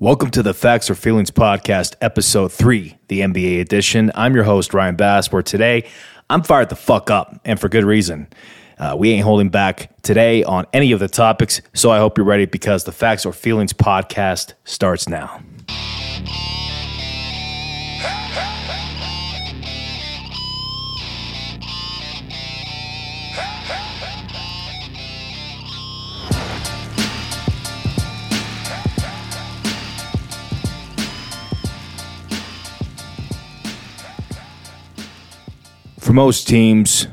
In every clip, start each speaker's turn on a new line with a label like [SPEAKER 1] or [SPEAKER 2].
[SPEAKER 1] Welcome to the Facts or Feelings Podcast, Episode 3, the NBA edition. I'm your host, Ryan Bass, where today I'm fired the fuck up, and for good reason. Uh, we ain't holding back today on any of the topics, so I hope you're ready because the Facts or Feelings Podcast starts now. For most teams,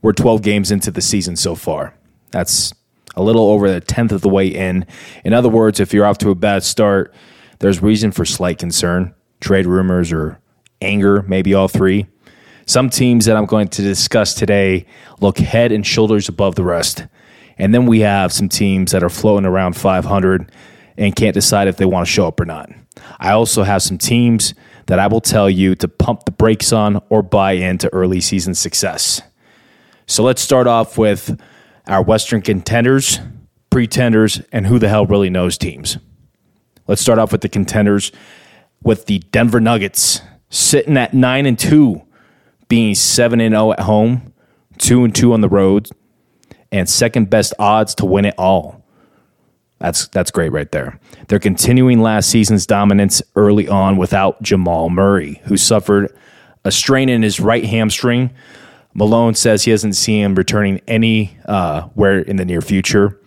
[SPEAKER 1] we're 12 games into the season so far. That's a little over a tenth of the way in. In other words, if you're off to a bad start, there's reason for slight concern, trade rumors, or anger, maybe all three. Some teams that I'm going to discuss today look head and shoulders above the rest. And then we have some teams that are floating around 500 and can't decide if they want to show up or not. I also have some teams that I will tell you to pump the brakes on or buy into early season success. So let's start off with our Western contenders, pretenders, and who the hell really knows teams. Let's start off with the contenders with the Denver Nuggets sitting at 9 and 2, being 7 and 0 at home, 2 and 2 on the road, and second best odds to win it all. That's that's great right there. They're continuing last season's dominance early on without Jamal Murray, who suffered a strain in his right hamstring. Malone says he hasn't seen him returning anywhere uh, in the near future,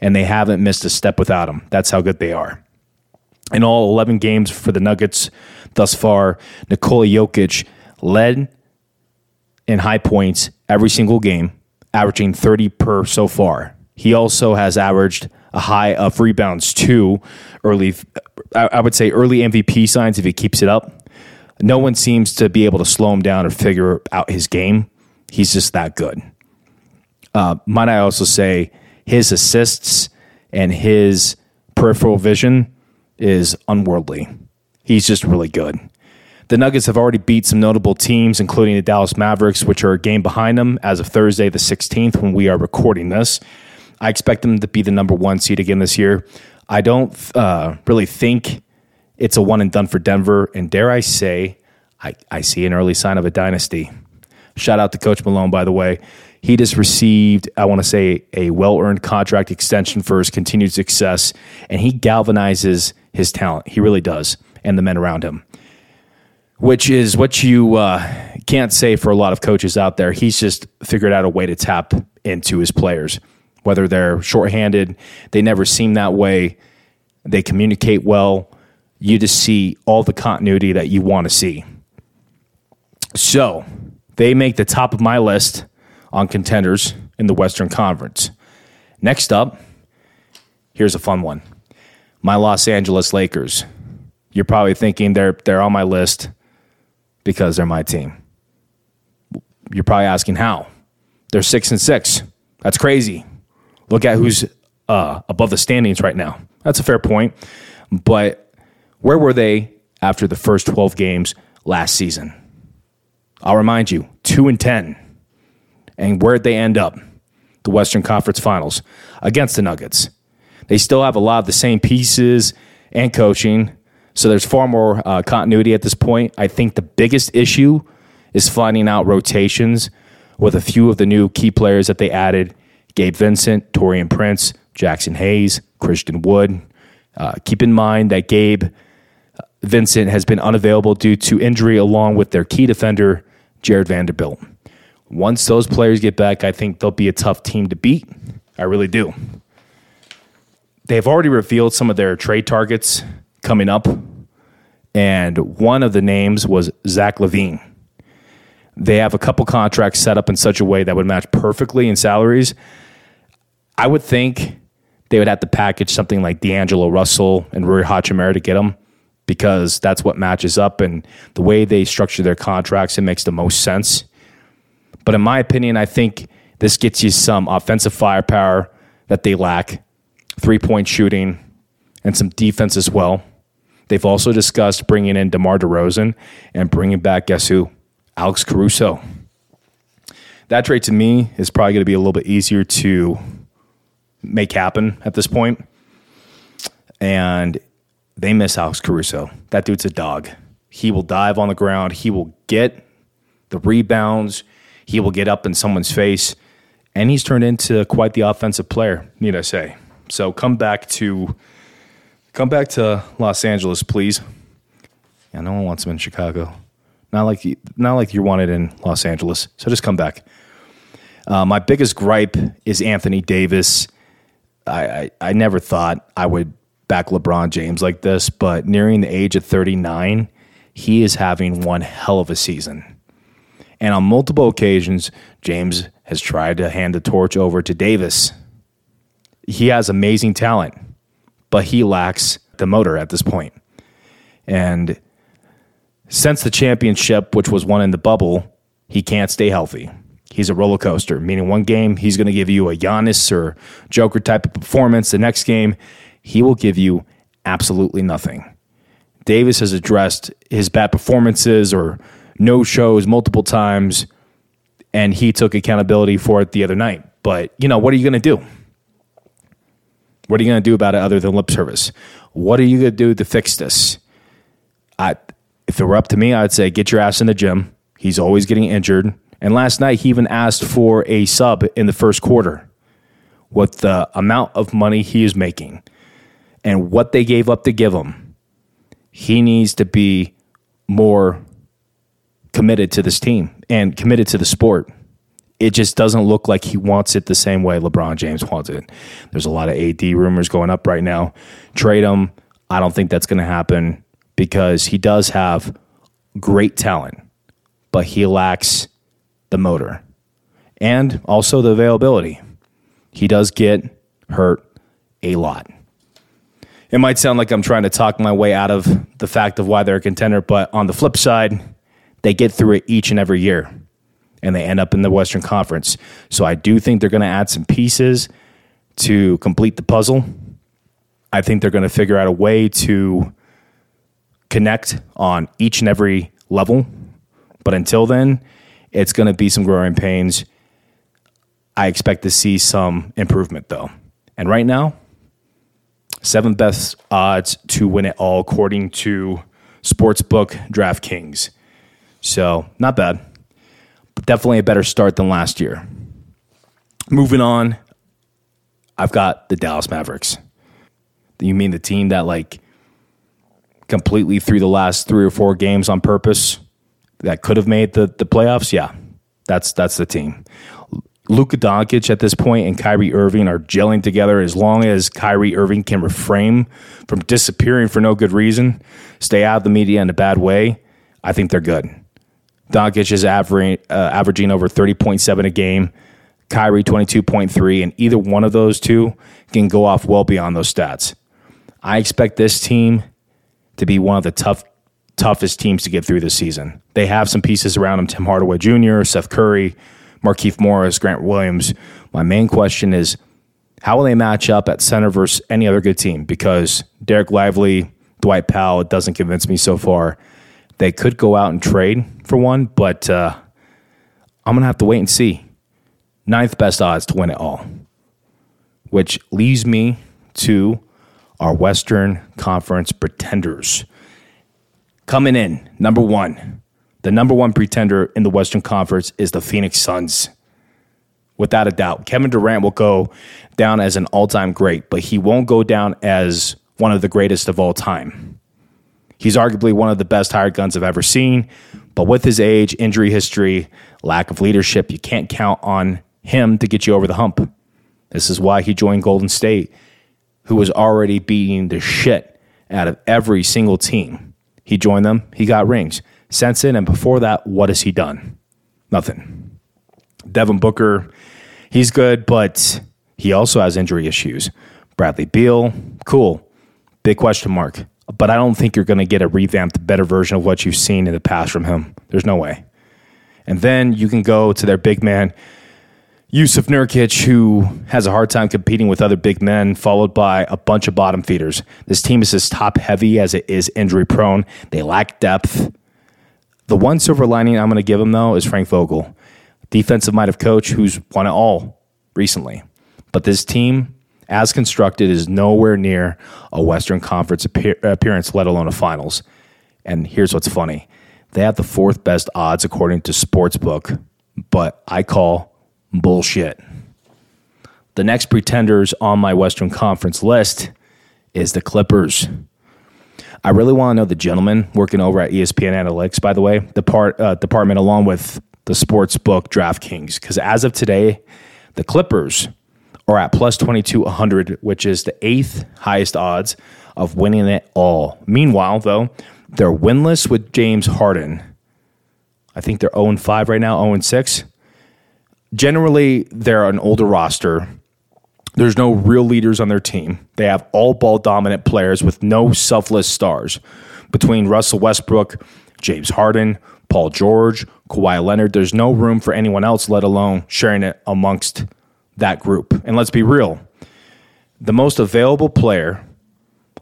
[SPEAKER 1] and they haven't missed a step without him. That's how good they are. In all 11 games for the Nuggets thus far, Nikola Jokic led in high points every single game, averaging 30 per so far. He also has averaged a high of rebounds too. Early, I would say early MVP signs if he keeps it up. No one seems to be able to slow him down or figure out his game. He's just that good. Uh, might I also say his assists and his peripheral vision is unworldly. He's just really good. The Nuggets have already beat some notable teams, including the Dallas Mavericks, which are a game behind them as of Thursday, the 16th, when we are recording this. I expect them to be the number one seed again this year. I don't uh, really think it's a one and done for Denver. And dare I say, I, I see an early sign of a dynasty. Shout out to Coach Malone, by the way. He just received, I want to say, a well earned contract extension for his continued success, and he galvanizes his talent. He really does, and the men around him, which is what you uh, can't say for a lot of coaches out there. He's just figured out a way to tap into his players whether they're shorthanded, they never seem that way. They communicate well. You just see all the continuity that you want to see. So they make the top of my list on contenders in the Western Conference. Next up, here's a fun one my Los Angeles Lakers. You're probably thinking they're, they're on my list because they're my team. You're probably asking how. They're six and six. That's crazy. Look at who's uh, above the standings right now. That's a fair point. But where were they after the first 12 games last season? I'll remind you 2 and 10. And where'd they end up? The Western Conference Finals against the Nuggets. They still have a lot of the same pieces and coaching. So there's far more uh, continuity at this point. I think the biggest issue is finding out rotations with a few of the new key players that they added Gabe Vincent, Taurean Prince, Jaxson Hayes, Christian Wood. Uh, keep in mind that Gabe uh, Vincent has been unavailable due to injury, along with their key defender, Jarred Vanderbilt. Once those players get back, I think they'll be a tough team to beat. I really do. They've already revealed some of their trade targets coming up, and one of the names was Zach LaVine. They have a couple contracts set up in such a way that would match perfectly in salaries. I would think they would have to package something like D'Angelo Russell and Rui Hachimura to get them because that's what matches up. And the way they structure their contracts, it makes the most sense. But in my opinion, I think this gets you some offensive firepower that they lack, three point shooting, and some defense as well. They've also discussed bringing in DeMar DeRozan and bringing back, guess who? Alex Caruso. That trade to me is probably going to be a little bit easier to make happen at this point. And they miss Alex Caruso. That dude's a dog. He will dive on the ground. He will get the rebounds. He will get up in someone's face. And he's turned into quite the offensive player, need I say. So come back to come back to Los Angeles, please. Yeah, no one wants him in Chicago. Not like you, not like you're wanted in Los Angeles. So just come back. Uh, my biggest gripe is Anthony Davis. I, I, I never thought I would back LeBron James like this, but nearing the age of 39, he is having one hell of a season. And on multiple occasions, James has tried to hand the torch over to Davis. He has amazing talent, but he lacks the motor at this point. And since the championship, which was won in the bubble, he can't stay healthy. He's a roller coaster, meaning one game he's going to give you a Giannis or Joker type of performance. The next game, he will give you absolutely nothing. Davis has addressed his bad performances or no shows multiple times, and he took accountability for it the other night. But, you know, what are you going to do? What are you going to do about it other than lip service? What are you going to do to fix this? I, if it were up to me, I'd say get your ass in the gym. He's always getting injured. And last night, he even asked for a sub in the first quarter What the amount of money he is making and what they gave up to give him. He needs to be more committed to this team and committed to the sport. It just doesn't look like he wants it the same way LeBron James wants it. There's a lot of AD rumors going up right now. Trade him. I don't think that's going to happen because he does have great talent, but he lacks the motor and also the availability. He does get hurt a lot. It might sound like I'm trying to talk my way out of the fact of why they're a contender, but on the flip side, they get through it each and every year and they end up in the Western Conference. So I do think they're going to add some pieces to complete the puzzle. I think they're going to figure out a way to connect on each and every level. But until then, it's going to be some growing pains. I expect to see some improvement though. And right now, seventh best odds to win it all according to Sportsbook DraftKings. So, not bad. But definitely a better start than last year. Moving on, I've got the Dallas Mavericks. You mean the team that like completely threw the last three or four games on purpose that could have made the, the playoffs? Yeah, that's that's the team. Luka Doncic at this point and Kyrie Irving are gelling together as long as Kyrie Irving can refrain from disappearing for no good reason, stay out of the media in a bad way. I think they're good. Doncic is averaging, uh, averaging over 30.7 a game, Kyrie 22.3, and either one of those two can go off well beyond those stats. I expect this team to be one of the tough, toughest teams to get through this season. They have some pieces around them Tim Hardaway Jr., Seth Curry, Markieff Morris, Grant Williams. My main question is how will they match up at center versus any other good team? Because Dereck Lively, Dwight Powell doesn't convince me so far. They could go out and trade for one, but uh, I'm going to have to wait and see. Ninth best odds to win it all, which leaves me to our Western Conference pretenders. Coming in, number one, the number one pretender in the Western Conference is the Phoenix Suns. Without a doubt, Kevin Durant will go down as an all time great, but he won't go down as one of the greatest of all time. He's arguably one of the best hired guns I've ever seen, but with his age, injury history, lack of leadership, you can't count on him to get you over the hump. This is why he joined Golden State, who was already beating the shit out of every single team. He joined them, he got rings. Then, and before that, what has he done? Nothing. Devin Booker, he's good, but he also has injury issues. Bradley Beal, cool. Big question mark but I don't think you're going to get a revamped, better version of what you've seen in the past from him. There's no way. And then you can go to their big man, Jusuf Nurkic, who has a hard time competing with other big men, followed by a bunch of bottom feeders. This team is as top heavy as it is injury prone. They lack depth. The one silver lining I'm going to give them, though, is Frank Vogel, defensive minded coach who's won it all recently. But this team as constructed, is nowhere near a Western Conference appearance, let alone a finals. And here's what's funny they have the fourth best odds according to Sportsbook, but I call bullshit. The next pretenders on my Western Conference list is the Clippers. I really want to know the gentleman working over at ESPN Analytics, by the way, the part uh, department, along with the sports book DraftKings, because as of today, the Clippers are at plus 2200, which is the eighth highest odds of winning it all. Meanwhile, though, they're winless with James Harden. I think they're 0 5 right now, 0 6. Generally, they're an older roster there's no real leaders on their team. They have all ball dominant players with no selfless stars. Between Russell Westbrook, James Harden, Paul George, Kawhi Leonard, there's no room for anyone else, let alone sharing it amongst that group. And let's be real the most available player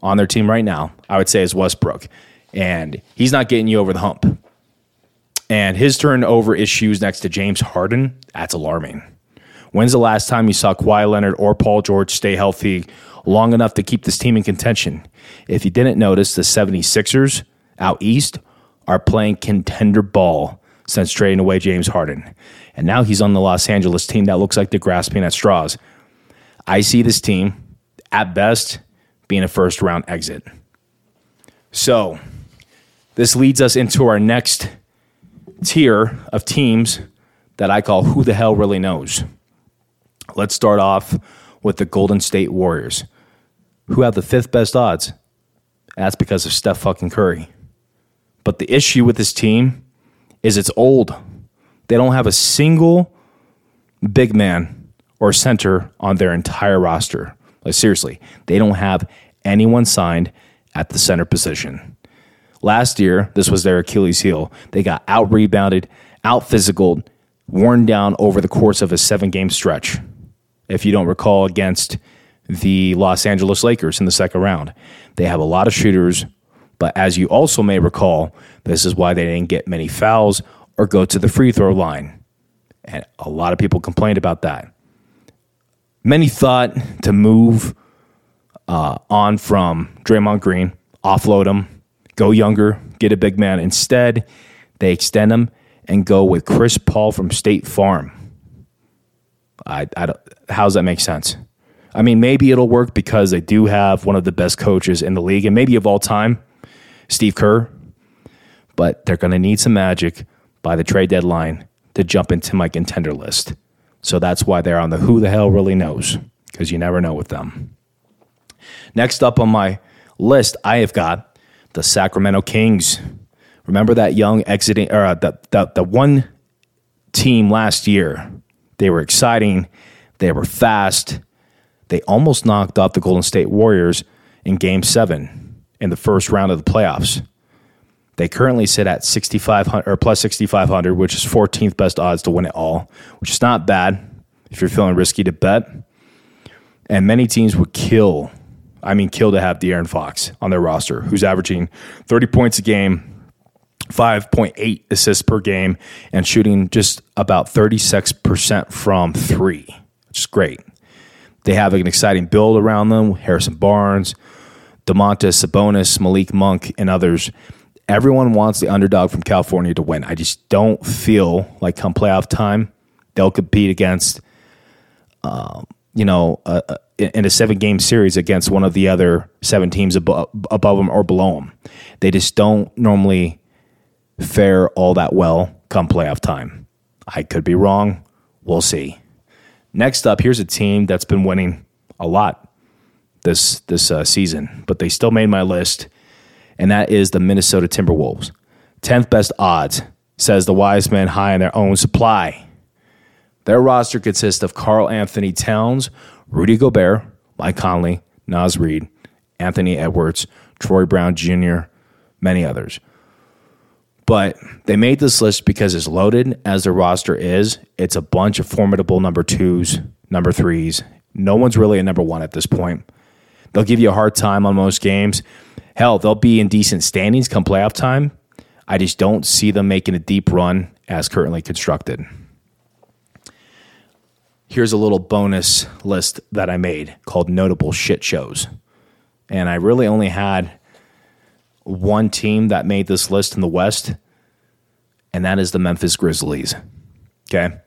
[SPEAKER 1] on their team right now, I would say, is Westbrook. And he's not getting you over the hump. And his turnover issues next to James Harden, that's alarming. When's the last time you saw Kawhi Leonard or Paul George stay healthy long enough to keep this team in contention? If you didn't notice, the 76ers out east are playing contender ball since trading away James Harden. And now he's on the Los Angeles team that looks like they're grasping at straws. I see this team, at best, being a first round exit. So, this leads us into our next tier of teams that I call Who the Hell Really Knows. Let's start off with the Golden State Warriors, who have the fifth best odds. That's because of Steph fucking Curry. But the issue with this team is it's old. They don't have a single big man or center on their entire roster. Like seriously, they don't have anyone signed at the center position. Last year, this was their Achilles heel. They got out rebounded, out physical, worn down over the course of a seven game stretch if you don't recall, against the Los Angeles Lakers in the second round. They have a lot of shooters, but as you also may recall, this is why they didn't get many fouls or go to the free throw line. And a lot of people complained about that. Many thought to move uh, on from Draymond Green, offload him, go younger, get a big man. Instead, they extend him and go with Chris Paul from State Farm. I, I don't, how does that make sense? I mean, maybe it'll work because they do have one of the best coaches in the league and maybe of all time, Steve Kerr. But they're going to need some magic by the trade deadline to jump into my contender list. So that's why they're on the who the hell really knows because you never know with them. Next up on my list, I have got the Sacramento Kings. Remember that young exiting or uh, the, the the one team last year they were exciting. They were fast. They almost knocked off the Golden State Warriors in game seven in the first round of the playoffs. They currently sit at 6,500 or plus 6,500, which is 14th best odds to win it all, which is not bad if you're feeling risky to bet. And many teams would kill, I mean, kill to have De'Aaron Fox on their roster, who's averaging 30 points a game, 5.8 assists per game and shooting just about 36% from three, which is great. They have an exciting build around them Harrison Barnes, Domantas Sabonis, Malik Monk, and others. Everyone wants the underdog from California to win. I just don't feel like come playoff time, they'll compete against, um, you know, uh, in a seven game series against one of the other seven teams above, above them or below them. They just don't normally fare all that well come playoff time. I could be wrong. We'll see. Next up, here's a team that's been winning a lot this this uh, season, but they still made my list, and that is the Minnesota Timberwolves. Tenth best odds says the wise men high on their own supply. Their roster consists of Karl-Anthony Towns, Rudy Gobert, Mike Conley, Naz Reid, Anthony Edwards, Troy Brown Jr., many others. But they made this list because as loaded as their roster is, it's a bunch of formidable number twos, number threes. No one's really a number one at this point. They'll give you a hard time on most games. Hell, they'll be in decent standings come playoff time. I just don't see them making a deep run as currently constructed. Here's a little bonus list that I made called Notable Shit Shows. And I really only had one team that made this list in the West, and that is the Memphis Grizzlies. Okay.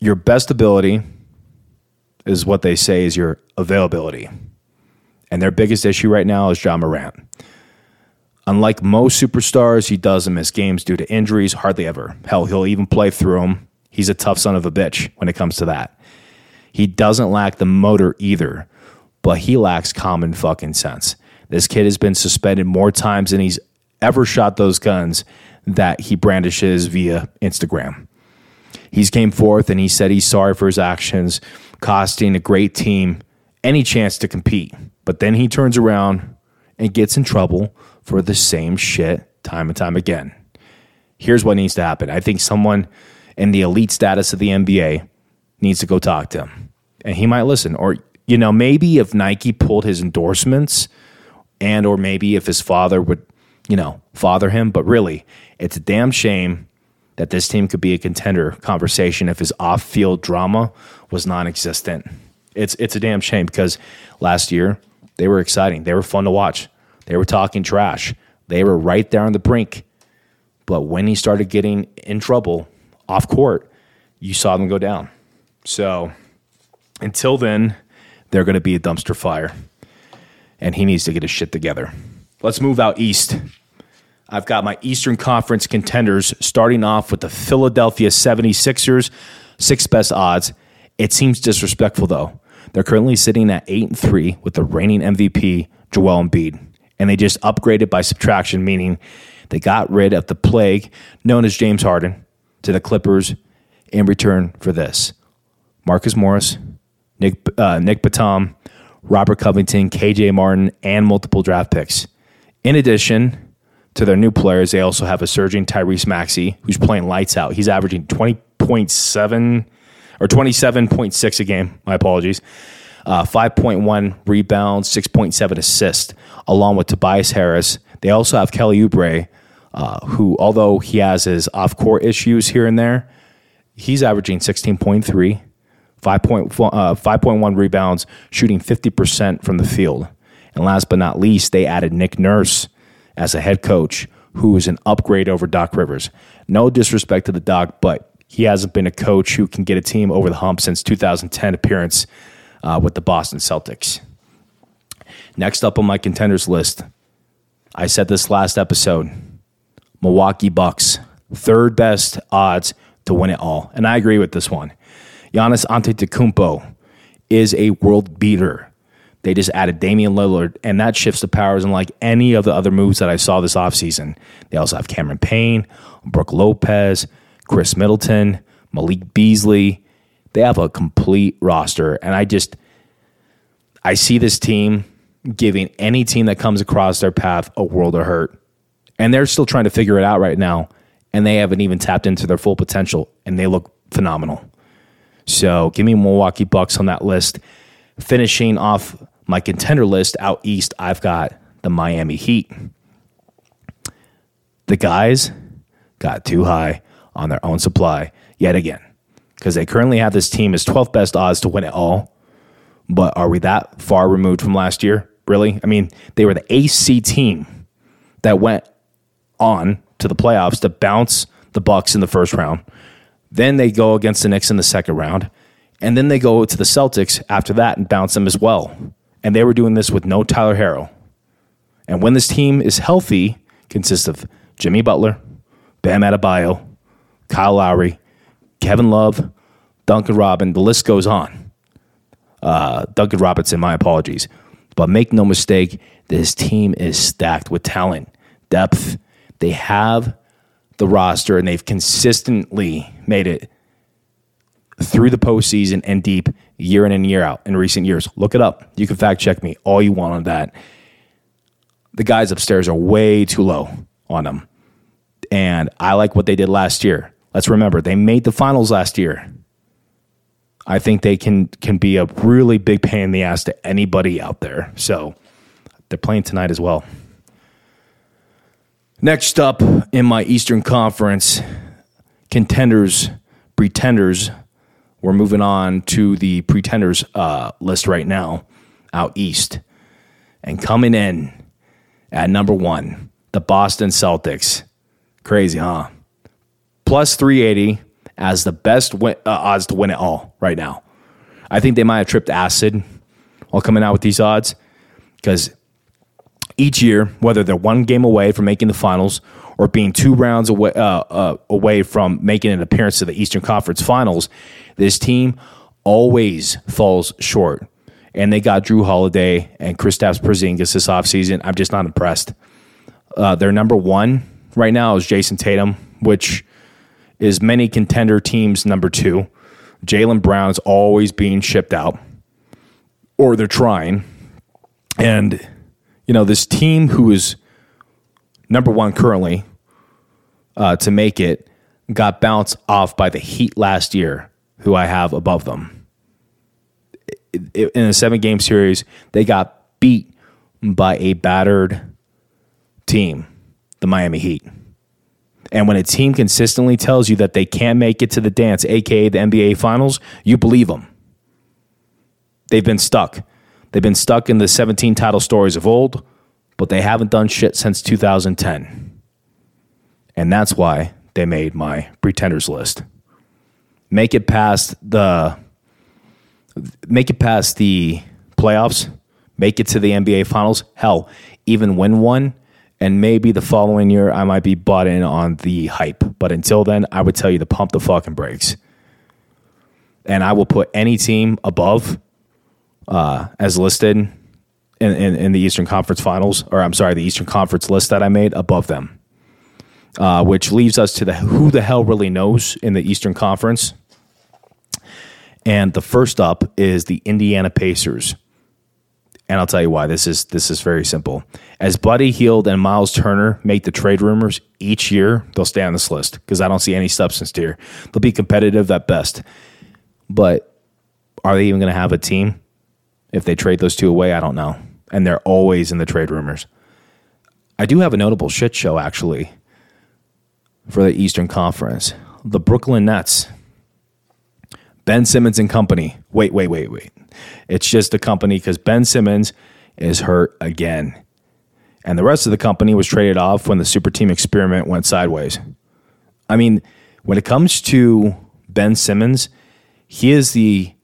[SPEAKER 1] Your best ability is what they say is your availability. And their biggest issue right now is Ja Morant. Unlike most superstars, he doesn't miss games due to injuries, hardly ever. Hell, he'll even play through them. He's a tough son of a bitch when it comes to that. He doesn't lack the motor either, but he lacks common fucking sense. This kid has been suspended more times than he's ever shot those guns that he brandishes via Instagram. He's came forth and he said he's sorry for his actions, costing a great team any chance to compete. But then he turns around and gets in trouble for the same shit time and time again. Here's what needs to happen. I think someone in the elite status of the NBA needs to go talk to him. And he might listen. Or, you know, maybe if Nike pulled his endorsements and or maybe if his father would, you know, father him. But really, it's a damn shame that this team could be a contender conversation if his off field drama was non existent. It's it's a damn shame because last year they were exciting. They were fun to watch. They were talking trash. They were right there on the brink. But when he started getting in trouble off court, you saw them go down. So until then, they're going to be a dumpster fire. And he needs to get his shit together. Let's move out east. I've got my Eastern Conference contenders starting off with the Philadelphia 76ers, six best odds. It seems disrespectful though. They're currently sitting at 8 and 3 with the reigning MVP Joel Embiid and they just upgraded by subtraction, meaning they got rid of the plague known as James Harden to the Clippers in return for this. Marcus Morris, Nick, uh, Nick Batum, Robert Covington, KJ Martin, and multiple draft picks. In addition to their new players, they also have a surging Tyrese Maxey who's playing lights out. He's averaging 20.7 or 27.6 a game. My apologies uh, 5.1 rebounds, 6.7 assists, along with Tobias Harris. They also have Kelly Oubre, uh, who, although he has his off court issues here and there, he's averaging 16.3, 5.1, uh, 5.1 rebounds, shooting 50% from the field. And last but not least, they added Nick Nurse as a head coach, who is an upgrade over Doc Rivers. No disrespect to the Doc, but he hasn't been a coach who can get a team over the hump since 2010 appearance uh, with the Boston Celtics. Next up on my contenders list, I said this last episode Milwaukee Bucks, third best odds to win it all. And I agree with this one. Giannis Antetokounmpo is a world beater. They just added Damian Lillard, and that shifts the powers unlike any of the other moves that I saw this offseason. They also have Cameron Payne, Brook Lopez, Khris Middleton, Malik Beasley, they have a complete roster, and I just I see this team giving any team that comes across their path a world of hurt, and they're still trying to figure it out right now, and they haven't even tapped into their full potential, and they look phenomenal. So give me Milwaukee Bucks on that list. Finishing off my contender list out east, I've got the Miami Heat. The guys got too high on their own supply yet again because they currently have this team as 12th best odds to win it all. But are we that far removed from last year? Really? I mean, they were the AC team that went on to the playoffs to bounce the Bucks in the first round. Then they go against the Knicks in the second round. And then they go to the Celtics after that and bounce them as well. And they were doing this with no Tyler Herro. And when this team is healthy, consists of Jimmy Butler, Bam Adebayo, Kyle Lowry, Kevin Love, Duncan Robin, the list goes on. Uh, Duncan Robinson, my apologies. But make no mistake, this team is stacked with talent, depth. They have the roster, and they've consistently made it through the postseason and deep year in and year out in recent years. Look it up. You can fact check me all you want on that. The guys upstairs are way too low on them. And I like what they did last year. Let's remember they made the finals last year. I think they can can be a really big pain in the ass to anybody out there. So they're playing tonight as well. Next up in my Eastern Conference, contenders, pretenders we're moving on to the pretenders uh, list right now out east. And coming in at number one, the Boston Celtics. Crazy, huh? Plus 380 as the best win, uh, odds to win it all right now. I think they might have tripped acid while coming out with these odds because each year, whether they're one game away from making the finals or being two rounds away, uh, uh, away from making an appearance to the Eastern Conference Finals, this team always falls short. And they got Jrue Holiday and Kristaps Porzingis this offseason. I'm just not impressed. Uh, their number one right now is Jayson Tatum, which is many contender teams' number two. Jaylen Brown's always being shipped out, or they're trying. And, you know, this team who is number one currently uh, to make it got bounced off by the Heat last year, who I have above them. In a seven game series, they got beat by a battered team, the Miami Heat. And when a team consistently tells you that they can't make it to the dance, aka the NBA Finals, you believe them. They've been stuck. They've been stuck in the 17 title stories of old, but they haven't done shit since 2010. And that's why they made my pretenders list. Make it past the make it past the playoffs, make it to the NBA finals, hell, even win one, and maybe the following year I might be bought in on the hype. But until then, I would tell you to pump the fucking brakes. And I will put any team above uh, as listed in, in, in, the Eastern Conference Finals, or I'm sorry, the Eastern Conference list that I made above them uh, which leaves us to the who the hell really knows in the Eastern Conference. And the first up is the Indiana Pacers. And I'll tell you why. This is this is very simple. As Buddy Hield and Miles Turner make the trade rumors each year, they'll stay on this list because I don't see any substance here. They'll be competitive at best. But are they even going to have a team if they trade those two away? I don't know. And they're always in the trade rumors. I do have a notable shit show actually for the Eastern Conference. The Brooklyn Nets. Ben Simmons and company. Wait, wait, wait, wait. It's just a company because Ben Simmons is hurt again. And the rest of the company was traded off when the super team experiment went sideways. I mean, when it comes to Ben Simmons, he is the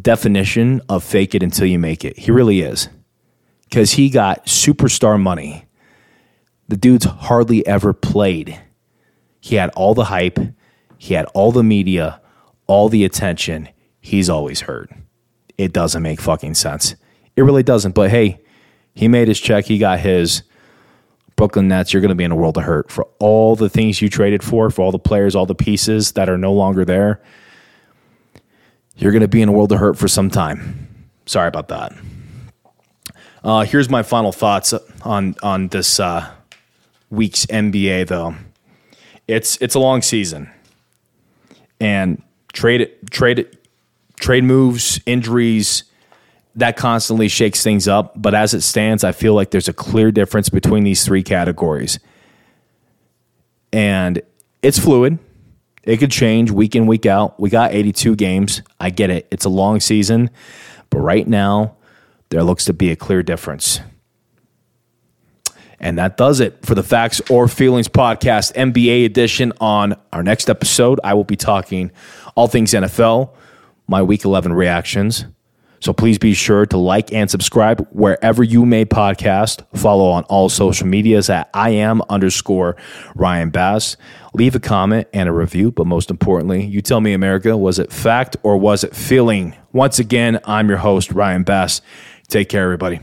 [SPEAKER 1] definition of fake it until you make it. He really is. Because he got superstar money the dude's hardly ever played. He had all the hype, he had all the media, all the attention. He's always hurt. It doesn't make fucking sense. It really doesn't. But hey, he made his check. He got his. Brooklyn Nets, you're going to be in a world of hurt for all the things you traded for, for all the players, all the pieces that are no longer there. You're going to be in a world of hurt for some time. Sorry about that. Uh, here's my final thoughts on on this uh, week's NBA though. It's it's a long season, and trade trade trade moves, injuries, that constantly shakes things up. But as it stands, I feel like there's a clear difference between these three categories, and it's fluid. It could change week in week out. We got 82 games. I get it. It's a long season, but right now there looks to be a clear difference. And that does it for the Facts or Feelings podcast, NBA edition. On our next episode, I will be talking all things NFL, my week 11 reactions. So please be sure to like and subscribe wherever you may podcast. Follow on all social medias at I am underscore Ryan Bass. Leave a comment and a review, but most importantly, you tell me, America, was it fact or was it feeling? Once again, I'm your host, Ryan Bass. Take care, everybody.